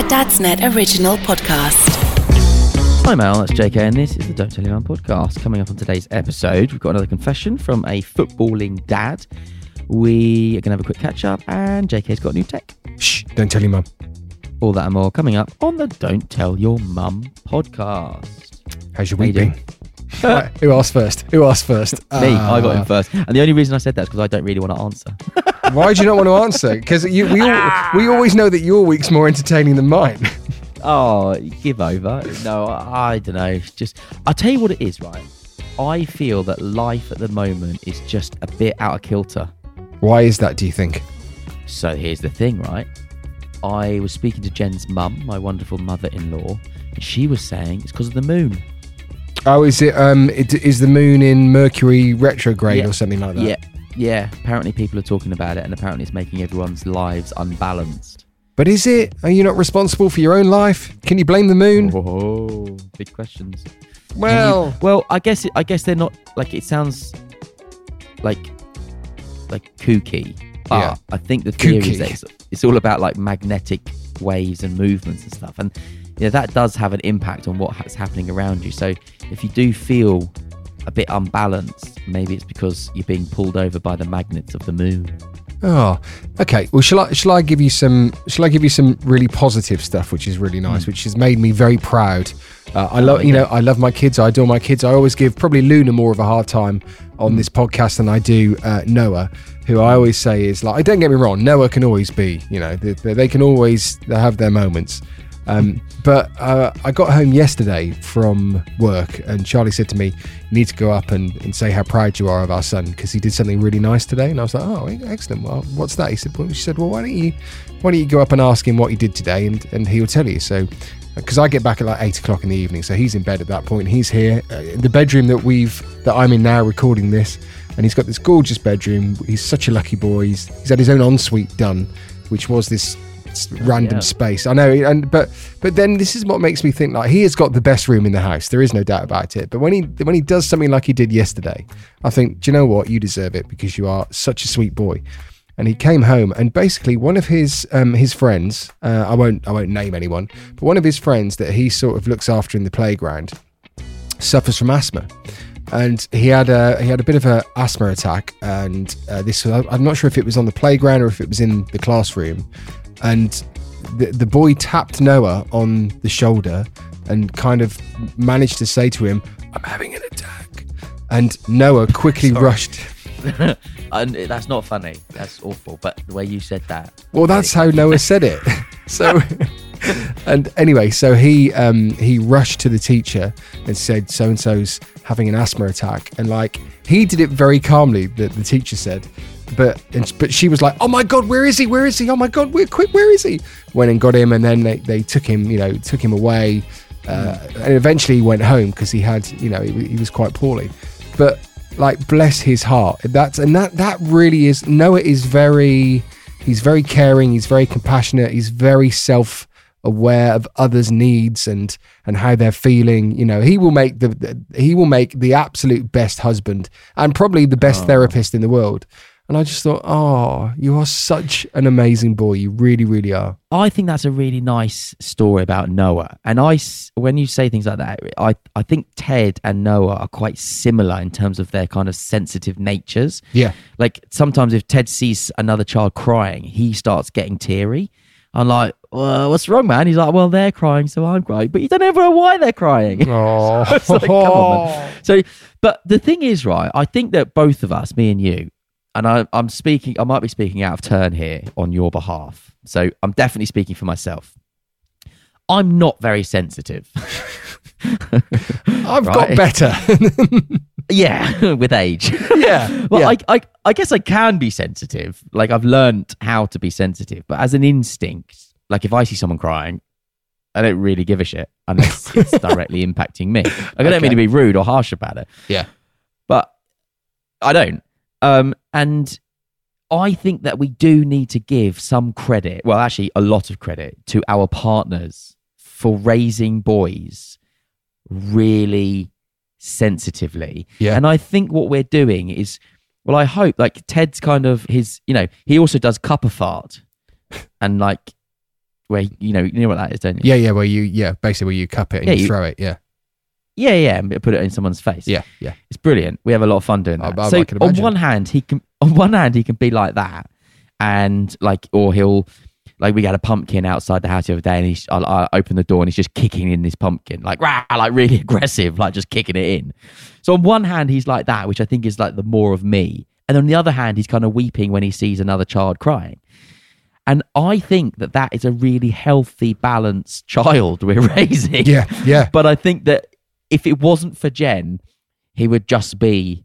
A Dadsnet original podcast. Hi Mel, that's JK, and this is the Don't Tell Your Mum podcast. Coming up on today's episode, we've got another confession from a footballing dad. We are going to have a quick catch up, and JK's got new tech. Shh, don't tell your mum. All that and more coming up on the Don't Tell Your Mum podcast. How's your How you week been? Right, Who asked first? Who asked first? Me, I got Uh, him first. And the only reason I said that is because I don't really want to answer. Why do you not want to answer? Because we, we always know that your week's more entertaining than mine. oh, give over. No, I, I don't know. Just, I'll tell you what it is, right? I feel that life at the moment is just a bit out of kilter. Why is that, do you think? So here's the thing, right? I was speaking to Jen's mum, my wonderful mother-in-law, and she was saying it's because of the moon. Oh, is it, um, it, is the moon in Mercury retrograde Yeah. or something like that? Yeah, yeah. Apparently, people are talking about it, and apparently, it's making everyone's lives unbalanced. But is it? Are you not responsible for your own life? Can you blame the moon? Oh, big questions. Can you- Well, well, I guess it, I guess they're not like it sounds like like kooky, but Yeah. I think the theory Kooky. is that it's, it's all about like magnetic waves and movements and stuff, and yeah, that does have an impact on what's happening around you. So if you do feel a bit unbalanced, maybe it's because you're being pulled over by the magnets of the moon. Oh, okay. Well, shall I shall I give you some shall I give you some really positive stuff, which is really nice, which has made me very proud. Uh, I love you know I love my kids. I adore my kids. I always give probably Luna more of a hard time on this podcast than I do uh, Noah, who I always say is like. Don't get me wrong, Noah can always be. You know, they, they they can always they have their moments. Um, but uh, I got home yesterday from work, and Charlie said to me, "You need to go up and, and say how proud you are of our son because he did something really nice today." And I was like, "Oh, excellent! Well, what's that?" He said, "Well," she said, "Well, why don't you why don't you go up and ask him what he did today, and and he'll tell you." So, because I get back at like eight o'clock in the evening, so he's in bed at that point. He's here, uh, in the bedroom that we've that I'm in now, recording this, and he's got this gorgeous bedroom. He's such a lucky boy. He's, he's had his own ensuite done, which was this random Yeah. space. I know, and but but then this is what makes me think like he has got the best room in the house. There is no doubt about it. But when he when he does something like he did yesterday, I think, do you know what? You deserve it because you are such a sweet boy. And he came home, and basically one of his um, his friends, uh, I won't I won't name anyone, but one of his friends that he sort of looks after in the playground suffers from asthma and he had a he had a bit of a asthma attack and uh, this was, I'm not sure if it was on the playground or if it was in the classroom and the, the boy tapped Noah on the shoulder and kind of managed to say to him I'm having an attack and Noah quickly rushed and that's not funny. That's awful. But the way you said that, Well, that's how Noah said it. So, and anyway, so he um, he rushed to the teacher and said, "So and so's having an asthma attack," and like he did it very calmly. That the teacher said, but and, but she was like, "Oh my god, where is he? Where is he? Oh my god, where quick, where is he?" Went and got him, and then they, they took him, you know, took him away, uh, and eventually he went home because he had, you know, he, he was quite poorly, but like bless his heart that's and that that really is noah is very he's very caring he's very compassionate he's very self aware of others needs and and how they're feeling you know he will make the, the he will make the absolute best husband and probably the best therapist in the world And I just thought, oh, you are such an amazing boy. You really, really are. I think that's a really nice story about Noah. And I, when you say things like that, I, I think Ted and Noah are quite similar in terms of their kind of sensitive natures. Yeah. Like sometimes if Ted sees another child crying, he starts getting teary. I'm like, well, what's wrong, man? He's like, well, they're crying, so I'm crying. But you don't ever know why they're crying. Oh, It's like, come on. So, but the thing is, right? I think that both of us, me and you, and I, I'm speaking, I might be speaking out of turn here on your behalf. So I'm definitely speaking for myself. I'm not very sensitive. I've got better. yeah, with age. yeah. Well, yeah. I, I, I guess I can be sensitive. Like I've learned how to be sensitive, but as an instinct, like if I see someone crying, I don't really give a shit unless it's directly impacting me. Like, I don't Okay. mean to be rude or harsh about it. yeah. but I don't. Um, and I think that we do need to give some credit, well, actually, a lot of credit to our partners for raising boys really sensitively. Yeah. And I think what we're doing is, well, I hope like Ted's kind of his, you know, he also does cup of fart and like, where, you know, you know what that is, don't you? Yeah, yeah, where you, yeah, basically where you cup it and Yeah, you, you- throw it. Yeah. Yeah, yeah, and put it in someone's face. Yeah, yeah. It's brilliant. We have a lot of fun doing that. I- so I on one hand, he can on one hand he can be like that, and like, or he'll like we got a pumpkin outside the house the other day, and he's I, I open the door and he's just kicking in this pumpkin, like rah, like really aggressive, like just kicking it in. So on one hand, he's like that, which I think is like the more of me, and on the other hand, he's kind of weeping when he sees another child crying. And I think that that is a really healthy, balanced child we're raising. Yeah, yeah. But I think that if it wasn't for Jen, he would just be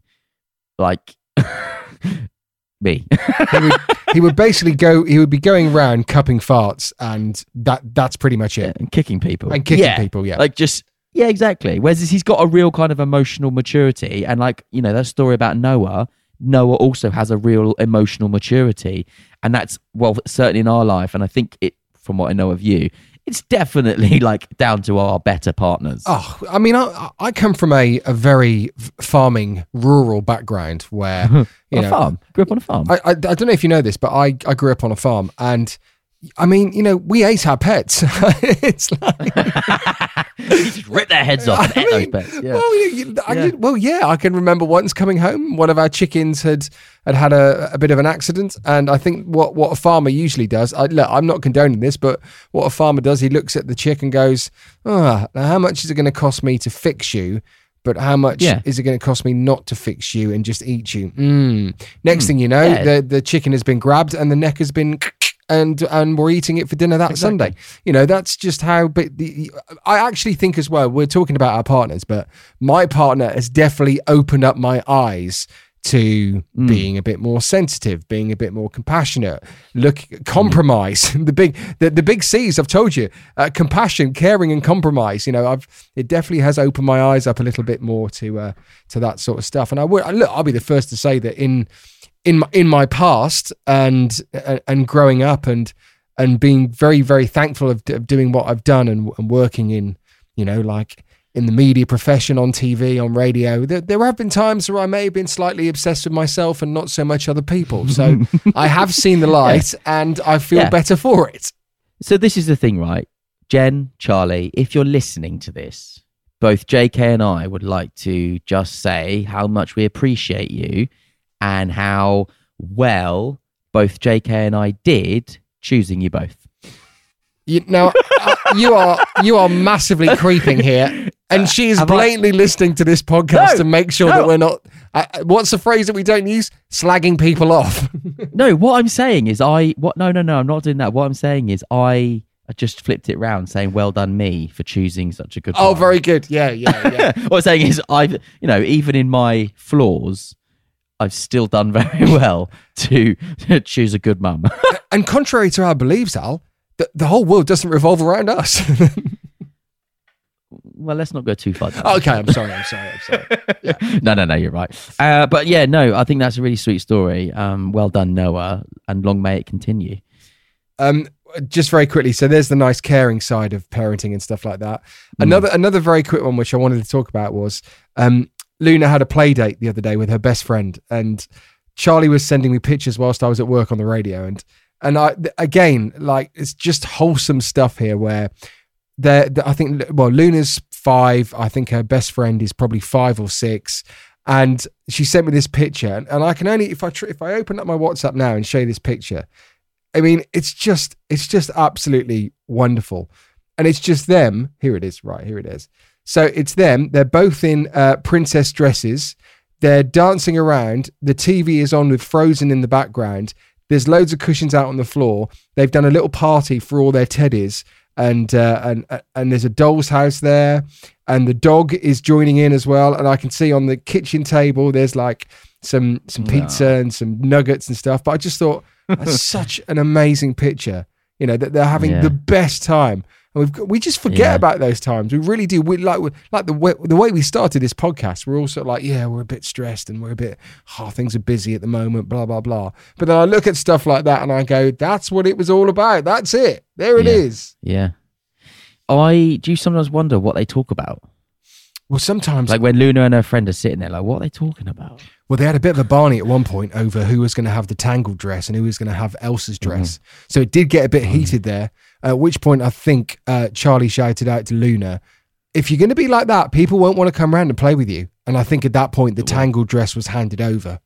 like me. he would he would basically go he would be going around cupping farts and that that's pretty much it. and kicking people. And kicking Yeah. people, yeah. Like just yeah, exactly. Whereas he's got a real kind of emotional maturity, and like you know that story about Noah. Noah also has a real emotional maturity, and that's well certainly in our life. And I think it, from what I know of you, it's definitely like down to our better partners. Oh, I mean, I, I come from a, a very farming, rural background where, you know, a farm. Grew up on a farm. I, I, I don't know if you know this, but I, I grew up on a farm and I mean, you know, we ate our pets. it's like, you just rip their heads off and I eat those mean. Yeah. Well, you- I Yeah. well, yeah, I can remember once coming home, one of our chickens had had had a, a bit of an accident, and I think what what a farmer usually does. I, look, I'm not condoning this, but what a farmer does, he looks at the chick and goes, "Ah, now how much is it going to cost me to fix you?" But how much Yeah. is it going to cost me not to fix you and just eat you? Mm. Next thing you know, Yeah. the the chicken has been grabbed and the neck has been, and and we're eating it for dinner that Exactly. Sunday. You know, that's just how. But the, I actually think as well. We're talking about our partners, but my partner has definitely opened up my eyes to Hmm. being a bit more sensitive, being a bit more compassionate. Look, compromise. the big, the, the big C's. I've told you, uh, compassion, caring, and compromise. You know, I've it definitely has opened my eyes up a little bit more to uh, to that sort of stuff. And I would look. I'll be the first to say that in in my, in my past and and- growing up and and being very very thankful of, of doing what I've done and, and working in you know like in the media profession on TV on radio there, there have been times where I may have been slightly obsessed with myself and not so much other people so I have seen the light and I feel Yeah. better for it So this is the thing, right? Jen, Charlie, if you're listening to this, both JK and I would like to just say how much we appreciate you and how well both JK and I did choosing you both. you, now uh, you are you are massively creeping here and she is Have I- blatantly listening to this podcast No, to make sure no. that we're not uh, what's the phrase that we don't use slagging people off No, what I'm saying is I what no no no, I'm not doing that. What I'm saying is I I just flipped it round saying well done me for choosing such a good Oh, partner. very good. Yeah, yeah, yeah. what I'm saying is I've you know, even in my flaws, I've still done very well to, choose a good mum. and contrary to our beliefs, Al, the, the whole world doesn't revolve around us. well, let's not go too far. down. okay, I'm sorry. I'm sorry. I'm sorry. no, no, no, you're right. Uh, but yeah, no, I think that's a really sweet story. Um, well done, Noah, and long may it continue. Um, just very quickly. So there's the nice caring side of parenting and stuff like that. Another another very quick one, which I wanted to talk about was um, Luna had a play date the other day with her best friend, and Charlie was sending me pictures whilst I was at work on the radio, and and I again like it's just wholesome stuff here where there I think well Luna's five, I think her best friend is probably five or six, and she sent me this picture, and, and I can only if I tr- if I open up my WhatsApp now and show you this picture, I mean it's just it's just absolutely wonderful, and it's just them. Here it is, right here it is. So it's them. They're both in uh, princess dresses. They're dancing around. The TV is on with Frozen in the background. There's loads of cushions out on the floor. They've done a little party for all their teddies, and uh, and uh, and there's a doll's house there, and the dog is joining in as well. And I can see on the kitchen table there's like some some pizza and some nuggets and stuff. But I just thought that's such an amazing picture. You know that they're having Yeah. the best time. And we've got, we just forget Yeah. about those times. We really do. We like like the way, the way we started this podcast. We're also like, yeah, we're a bit stressed and we're a bit, oh, things are busy at the moment, blah blah blah. But then I look at stuff like that and I go, that's what it was all about. That's it. There it Yeah. is. Yeah. I do you sometimes wonder what they talk about? Well, sometimes, Like when Luna and her friend are sitting there, like, what are they talking about? well, they had a bit of a Barney at one point over who was going to have the tangled dress and who was going to have Elsa's mm-hmm. dress. So it did get a bit mm-hmm. heated there. At which point, I think uh, Charlie shouted out to Luna, "If you're going to be like that, people won't want to come around and play with you." And I think at that point, the tangled dress was handed over.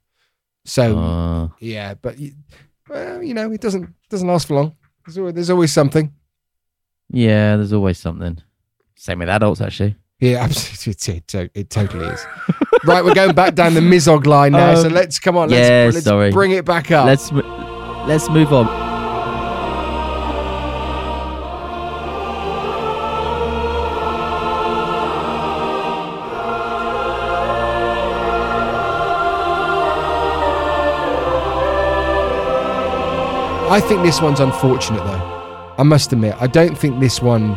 So Uh, yeah, but well, you know, it doesn't doesn't last for long. There's always, there's always something. yeah, there's always something. Same with adults, actually. Yeah, absolutely. It, it, it totally is. right, we're going back down the Mizog line now. so Um, let's come on. yeah, Let's, let's sorry. bring it back up. Let's let's move on. I think this one's unfortunate, though. I must admit, I don't think this one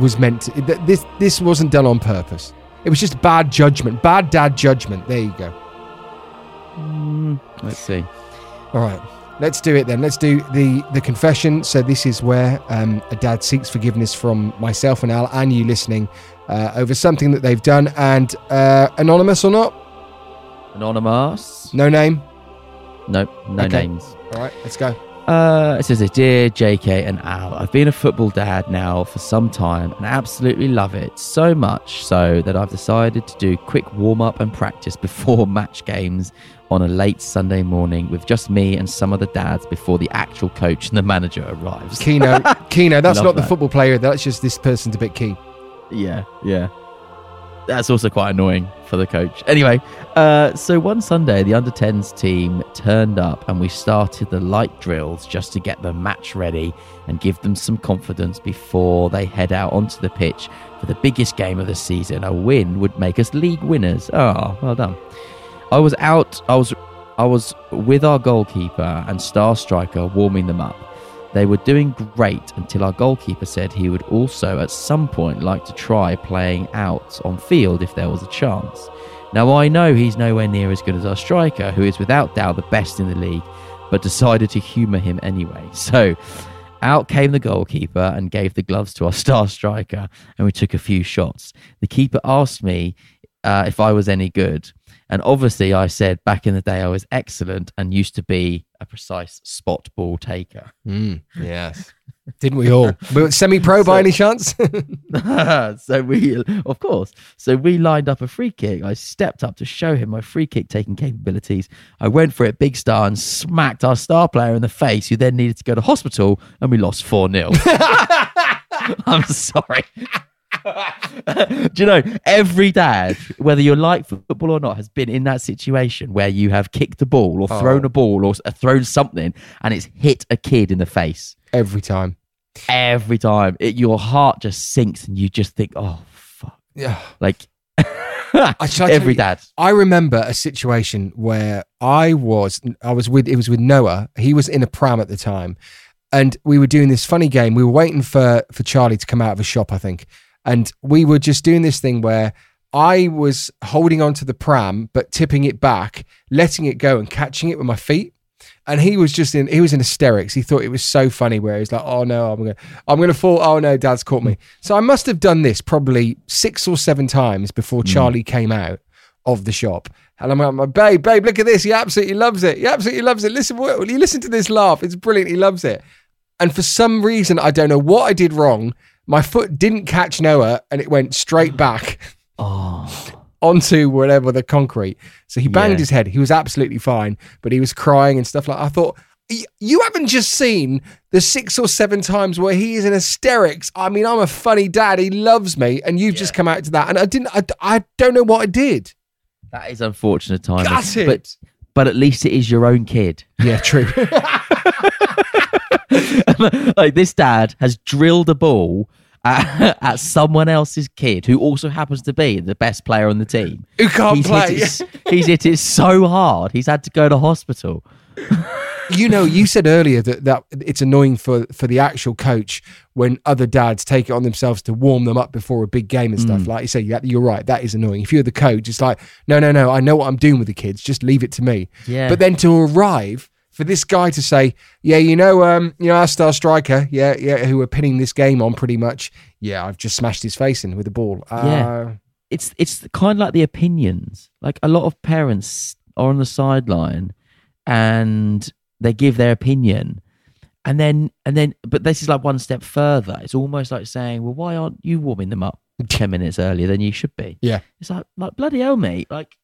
was meant to. This this wasn't done on purpose. It was just bad judgment, bad dad judgment. There you go. Let's see. All right, let's do it then. Let's do the the confession. So this is where um, a dad seeks forgiveness from myself and Al and you listening uh, over something that they've done, and uh, anonymous or not, Anonymous. no name. Nope, no Okay. names. All right, let's go. Uh, it says, Dear JK and Al, I've been a football dad now for some time and absolutely love it. So much so that I've decided to do quick warm up and practice before match games on a late Sunday morning with just me and some of the dads before the actual coach and the manager arrives. Keano, Keano. That's not the that. football player. That's just this person's a bit key. Yeah, yeah. That's also quite annoying for the coach. Anyway, uh, so one Sunday, the under 10s team turned up and we started the light drills just to get the match ready and give them some confidence before they head out onto the pitch for the biggest game of the season. A win would make us league winners. Oh, well done. I was out, I was I was with our goalkeeper and star striker warming them up. They were doing great until our goalkeeper said he would also at some point like to try playing out on field if there was a chance. Now I know he's nowhere near as good as our striker, who is without doubt the best in the league, but decided to humour him anyway. So out came the goalkeeper and gave the gloves to our star striker, and we took a few shots. The keeper asked me uh, if I was any good. And obviously, I said back in the day I was excellent and used to be a precise spot ball taker. Yes. Didn't we all? We were semi-pro by any chance? so we, of course, so we lined up a free kick. I stepped up to show him my free kick taking capabilities. I went for it, big star, and smacked our star player in the face, who then needed to go to hospital, and we lost 4 0. I'm sorry. Do you know every dad, whether you like football or not, has been in that situation where you have kicked a ball or oh. thrown a ball or uh, thrown something and it's hit a kid in the face Every time. every time. It, your heart just sinks and you just think, oh fuck, Yeah. like I- shall every you- dad. I remember a situation where I was I was with it was with Noah. He was in a pram at the time, and we were doing this funny game. We were waiting for for Charlie to come out of a shop, I think, and we were just doing this thing where I was holding on to the pram but tipping it back, letting it go, and catching it with my feet. And he was just in he was in hysterics. He thought it was so funny where he's like, "Oh no, I'm gonna I'm gonna fall. Oh no, Dad's caught me." So I must have done this probably six or seven times before hmm. Charlie came out of the shop. And I'm like, my babe, babe, look at this. He absolutely loves it. He absolutely loves it. Listen, what- you listen to this laugh. It's brilliant. He loves it. And for some reason, I don't know what I did wrong. My foot didn't catch Noah and it went straight back Oh, onto whatever the concrete. So he banged Yeah. his head. He was absolutely fine, but he was crying and stuff like I thought, you haven't just seen the six or seven times where he is in hysterics. I mean, I'm a funny dad. He loves me. And you've just come out to that. And I didn't, I, I don't know what I did. that is unfortunate timing. Gutted. But but at least it is your own kid. Yeah, true. like this dad has drilled a ball at, at someone else's kid who also happens to be the best player on the team. Who can't he's play. Hit it, he's hit it so hard. He's had to go to hospital. you know, you said earlier that, that it's annoying for, for the actual coach when other dads take it on themselves to warm them up before a big game and Mm. stuff. Like you say, yeah, you're right. That is annoying. If you're the coach, it's like, no, no, no. I know what I'm doing with the kids. Just leave it to me. Yeah. But then to arrive for this guy to say, yeah, you know, um, you know, our star striker, yeah, yeah, who we're pinning this game on pretty much. Yeah, I've just smashed his face in with a ball. Uh, Yeah. It's it's kind of like the opinions. Like a lot of parents are on the sideline and they give their opinion. And then and then but this is like one step further. It's almost like saying, Well, why aren't you warming them up ten minutes earlier than you should be? Yeah. It's like like bloody hell, mate. Like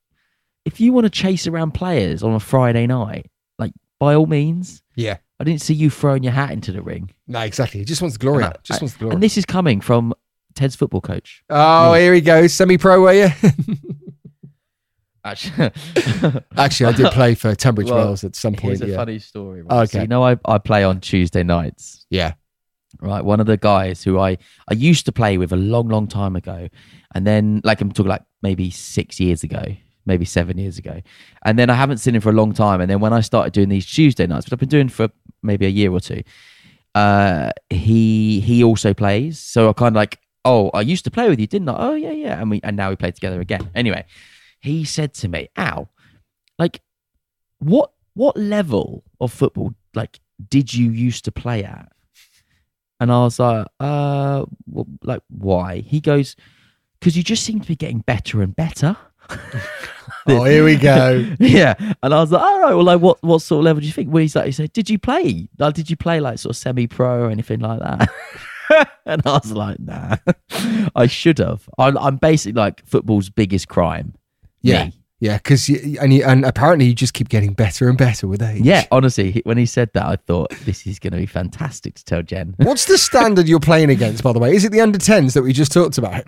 if you want to chase around players on a Friday night, like by all means. Yeah. I didn't see you throwing your hat into the ring. No, exactly. He just wants glory. And I- just wants the glory. And this is coming from Ted's football coach. oh, hmm. here he goes. Semi pro, were you? Actually, Actually, I did play for Tunbridge Well, Wells at some point. Here's a Yeah. funny story. Right? So Okay. you know, I, I play on Tuesday nights, yeah. right? One of the guys who I, I used to play with a long, long time ago. And then, like, I'm talking like maybe six years ago, maybe seven years ago. And then I haven't seen him for a long time. And then when I started doing these Tuesday nights, which I've been doing for maybe a year or two, uh, he he also plays. So I kind of like, oh, I used to play with you, didn't I? Oh, yeah, yeah. And we and now we play together again. Anyway, he said to me, "Ow, like what what level of football like did you used to play at?" And I was like, "Uh, wh- like why?" He goes, "Because you just seem to be getting better and better." Oh, here we go. yeah, and I was like, "All right, well, like what what sort of level do you think?" Well, he's like, he said, "Did you play? Like, did you play like sort of semi pro or anything like that?" and I was like, "Nah, I should have." I'm, I'm basically like football's biggest crime. Yeah. Me. Yeah, because and you, and apparently you just keep getting better and better with age. Yeah, honestly, when he said that, I thought this is going to be fantastic to tell Jen. What's the standard you're playing against, by the way? Is it the under 10s that we just talked about?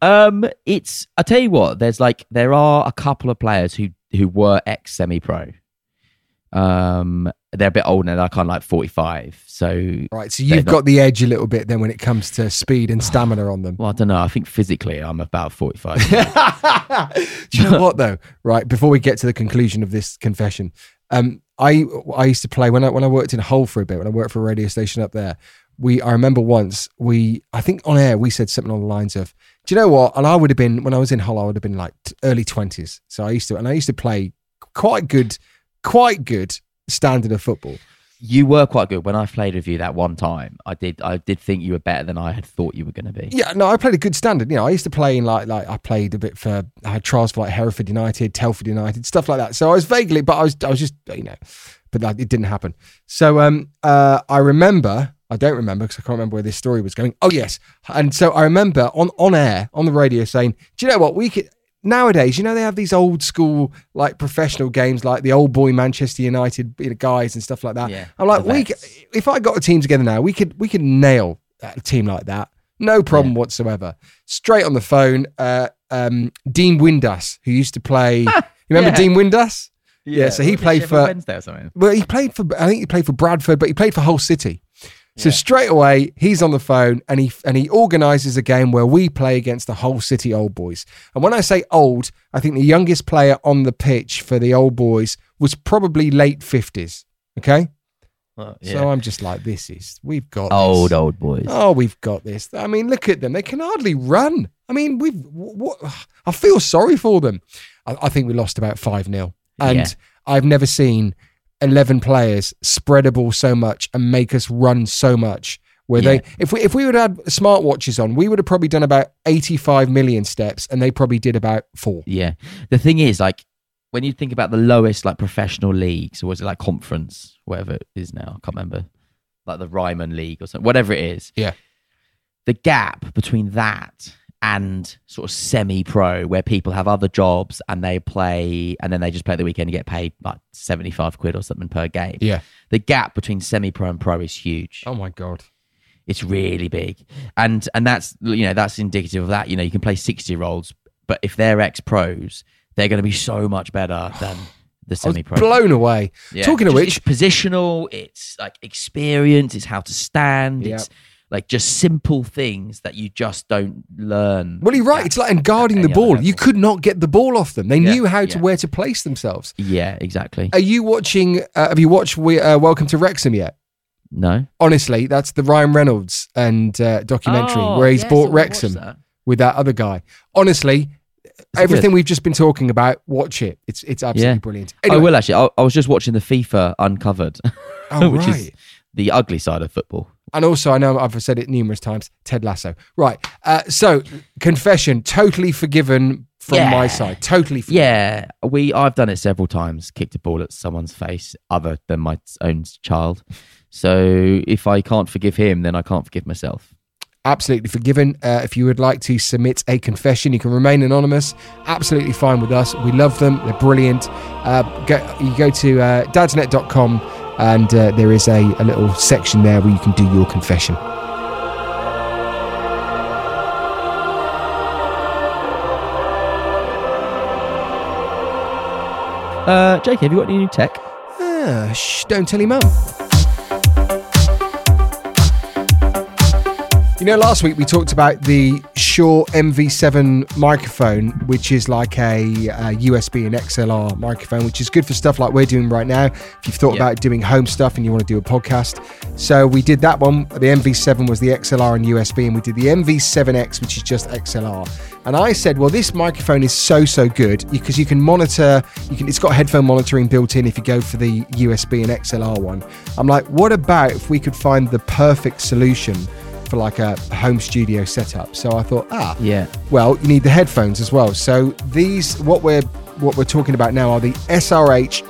um, it's I tell you what, there's like there are a couple of players who who were ex semi pro. Um, they're a bit older now. They're kind of like 45. So, Right, so you've not- got the edge a little bit then when it comes to speed and stamina on them. well, I don't know. I think physically, I'm about 45. Do you know what though? Right before we get to the conclusion of this confession, um, I I used to play when I when I worked in Hull for a bit when I worked for a radio station up there. We I remember once we I think on air we said something on the lines of, do you know what? And I would have been when I was in Hull I would have been like early twenties. So I used to and I used to play quite good, quite good standard of football. you were quite good when I played with you that one time. I did. I did think you were better than I had thought you were going to be. Yeah, no, I played a good standard. You know, I used to play in like like I played a bit for I had trials for like Hereford United, Telford United, stuff like that. So I was vaguely, but I was I was just you know, but that, it didn't happen. So um uh I remember I don't remember because I can't remember where this story was going. Oh yes, and so I remember on on air on the radio saying, do you know what we could. Nowadays, you know they have these old school like professional games, like the old boy Manchester United you know, guys and stuff like that. Yeah, I'm like, we could, if I got a team together now, we could we could nail a team like that. No problem whatsoever. Straight on the phone, uh, um, Dean Windass, who used to play. you remember Yeah. Dean Windass? Yeah, so he played for- Wednesday or something. Well, he played for. I think he played for Bradford, but he played for Hull City. So straight away, he's on the phone and he and he organises a game where we play against the Hull City Old Boys. And when I say old, I think the youngest player on the pitch for the Old Boys was probably late fifties. Okay, so I'm just like, this is we've got this. old old boys. Oh, we've got this. I mean, look at them. They can hardly run. I mean, we've. What, I feel sorry for them. I, I think we lost about 5 0. And Yeah. I've never seen 11 players spread a ball so much and make us run so much Where Yeah. they, if we if we would have had smartwatches on, we would have probably done about eighty five million steps, and they probably did about four. Yeah. The thing is, like, when you think about the lowest, like, professional leagues, or was it like conference, whatever it is now, I can't remember, like the Ryman League or something, whatever it is. Yeah. The gap between that and sort of semi pro, where people have other jobs and they play, and then they just play the weekend and get paid like 75 quid or something per game. Yeah. The gap between semi pro and pro is huge. Oh my god. It's really big, and and that's you know that's indicative of that. You know, you can play sixty year olds, but if they're ex pros, they're going to be so much better than the semi pro. blown away. Talking of which, it's positional, it's like experience, it's how to stand, Yeah. it's like just simple things that you just don't learn. well, you're right. at- It's like in guarding the ball. You could not get the ball off them. They Yeah, knew how to yeah. where to place themselves. Yeah, exactly. Are you watching? Uh, have you watched we, uh, Welcome to Wrexham yet? No Honestly, that's the Ryan Reynolds and uh, documentary Oh, where he's yes, bought I Wrexham that. with that other guy. Honestly, it everything good? we've just been talking about, watch it. It's it's absolutely Yeah. brilliant. I Anyway, will actually. I, I was just watching the FIFA Uncovered, oh, which right. is the ugly side of football. And also, I know I've said it numerous times. Ted Lasso. Right. Uh, so, confession. Totally forgiven from Yeah. my side. Totally. Forgiven. Yeah, we I've done it several times, kicked a ball at someone's face other than my own child. So if I can't forgive him, then I can't forgive myself. absolutely forgiven. Uh, if you would like to submit a confession, you can remain anonymous. Absolutely fine with us. We love them. They're brilliant. Uh, go, you go to uh, dadsnet.com and uh, there is a, a little section there where you can do your confession. Uh, Jake, have you got any new tech? Ah, shh, don't tell your mum. You know, last week we talked about the Shure MV7 microphone, which is like a, uh USB and XLR microphone, which is good for stuff like we're doing right now. If you've thought Yeah. about doing home stuff and you want to do a podcast, so we did that one. The MV7 was the XLR and USB, and we did the MV7X, which is just XLR. And I said, well, this microphone is so so good because you can monitor. You can. It's got headphone monitoring built in if you go for the USB and XLR one. I'm like, what about if we could find the perfect solution? For like a home studio setup, so I thought, ah, Yeah. well, you need the headphones as well. So these, what we're what we're talking about now, are the SRH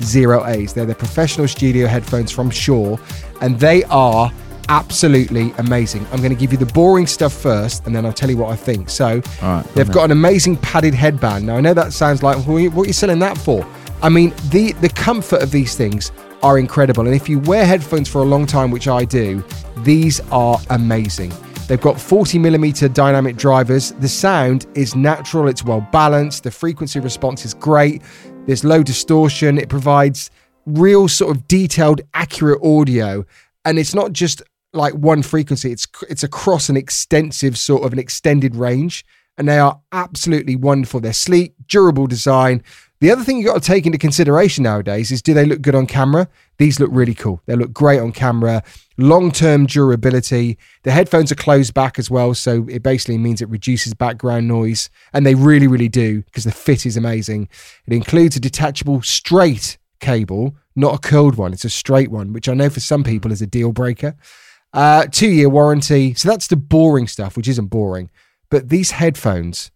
440As. They're the professional studio headphones from Shure, and they are absolutely amazing. I'm going to give you the boring stuff first, and then I'll tell you what I think. So right, they've go got an amazing padded headband. Now I know that sounds like what are you selling that for? I mean, the the comfort of these things are incredible, and if you wear headphones for a long time, which I do, these are amazing. They've got 40 millimeter dynamic drivers. The sound is natural, it's well balanced, the frequency response is great, there's low distortion, it provides real sort of detailed, accurate audio, and it's not just like one frequency, it's it's across an extensive sort of an extended range, and they are absolutely wonderful. They're sleek, durable design. The other thing you've got to take into consideration nowadays is do they look good on camera? These look really cool. They look great on camera. Long term durability. The headphones are closed back as well. So it basically means it reduces background noise. And they really, really do because the fit is amazing. It includes a detachable straight cable, not a curled one. It's a straight one, which I know for some people is a deal breaker. Uh, two year warranty. So that's the boring stuff, which isn't boring. But these headphones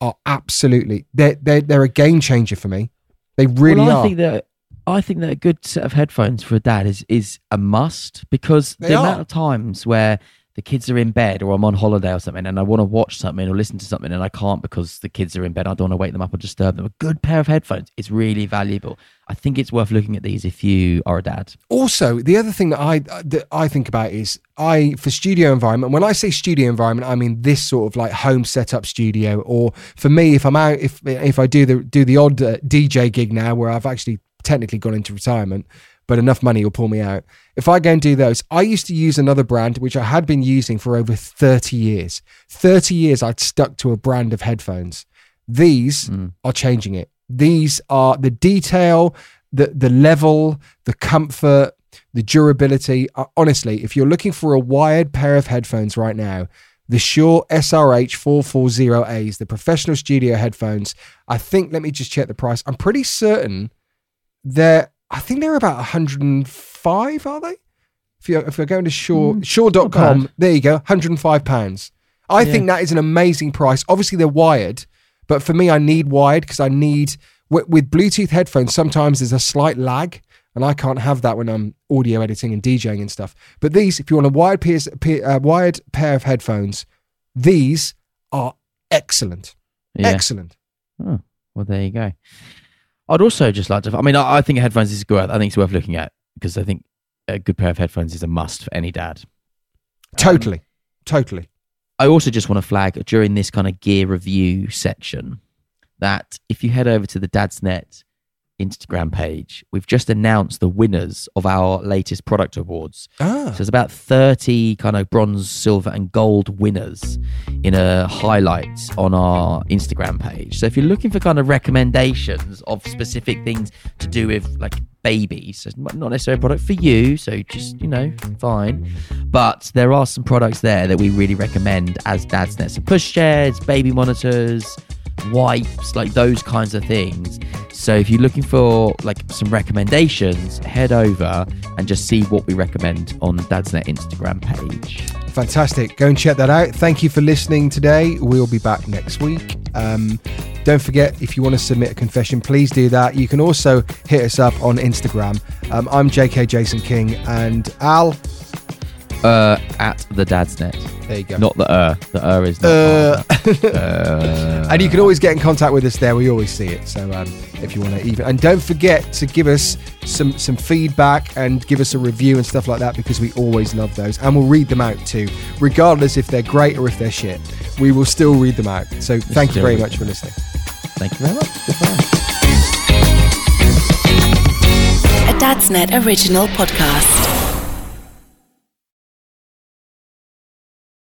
are absolutely they're they're, they're a game changer for me. They really well, I are. think that I think that a good set of headphones for a dad is is a must because They the are. amount of times where the kids are in bed or I'm on holiday or something and I want to watch something or listen to something and I can't because the kids are in bed. I don't want to wake them up or disturb them. A good pair of headphones is really valuable. I think it's worth looking at these if you are a dad. also the other thing that I that I think about is I for studio environment. When I say studio environment, I mean this sort of like home setup studio. Or for me, if I'm out, if if I do the do the odd uh, DJ gig now, where I've actually technically gone into retirement, but enough money will pull me out. If I go and do those, I used to use another brand which I had been using for over thirty years. Thirty years, I'd stuck to a brand of headphones. These are changing it. These are the detail, the the level, the comfort, the durability. Uh, honestly, if you're looking for a wired pair of headphones right now, the Shure SRH 440As, the professional studio headphones, I think, let me just check the price. I'm pretty certain they're, I think they're about 105, are they? If you're, if you're going to Shure, Mm, Shure.com, there you go, £105. I think that is an amazing price. Obviously, they're wired, but for me, I need wired because I need, with, with Bluetooth headphones, sometimes there's a slight lag, and I can't have that when I'm audio editing and DJing and stuff. But these, if you want a wired, PS, uh, wired pair of headphones, these are excellent. Yeah. Excellent. Oh, well, there you go. I'd also just like to. I mean, I, I think headphones is good. I think it's worth looking at because I think a good pair of headphones is a must for any dad. Totally. Totally. I also just want to flag during this kind of gear review section that if you head over to the Dad's Net Instagram page, we've just announced the winners of our latest product awards. Ah. So there's about 30 kind of bronze, silver, and gold winners in a highlight on our Instagram page. So if you're looking for kind of recommendations of specific things to do with like babies, so it's not necessarily a product for you, so just, you know, fine. But there are some products there that we really recommend as dad's nets. So pushchairs, baby monitors, wipes, like those kinds of things. So if you're looking for like some recommendations, head over and just see what we recommend on Dad's Net Instagram page. Fantastic. Go and check that out. Thank you for listening today. We'll be back next week. Um, don't forget, if you want to submit a confession, please do that. You can also hit us up on Instagram. Um, I'm JK Jason King and Al. Uh, at the Dad's Net, There you go. not the er. The er is not. Uh, Uh, and you can always get in contact with us there. We always see it. So um, if you want to even, and don't forget to give us some some feedback and give us a review and stuff like that because we always love those and we'll read them out too, regardless if they're great or if they're shit. We will still read them out. So thank you very much for listening. Thank you very much. Goodbye. A Dad's Net original podcast.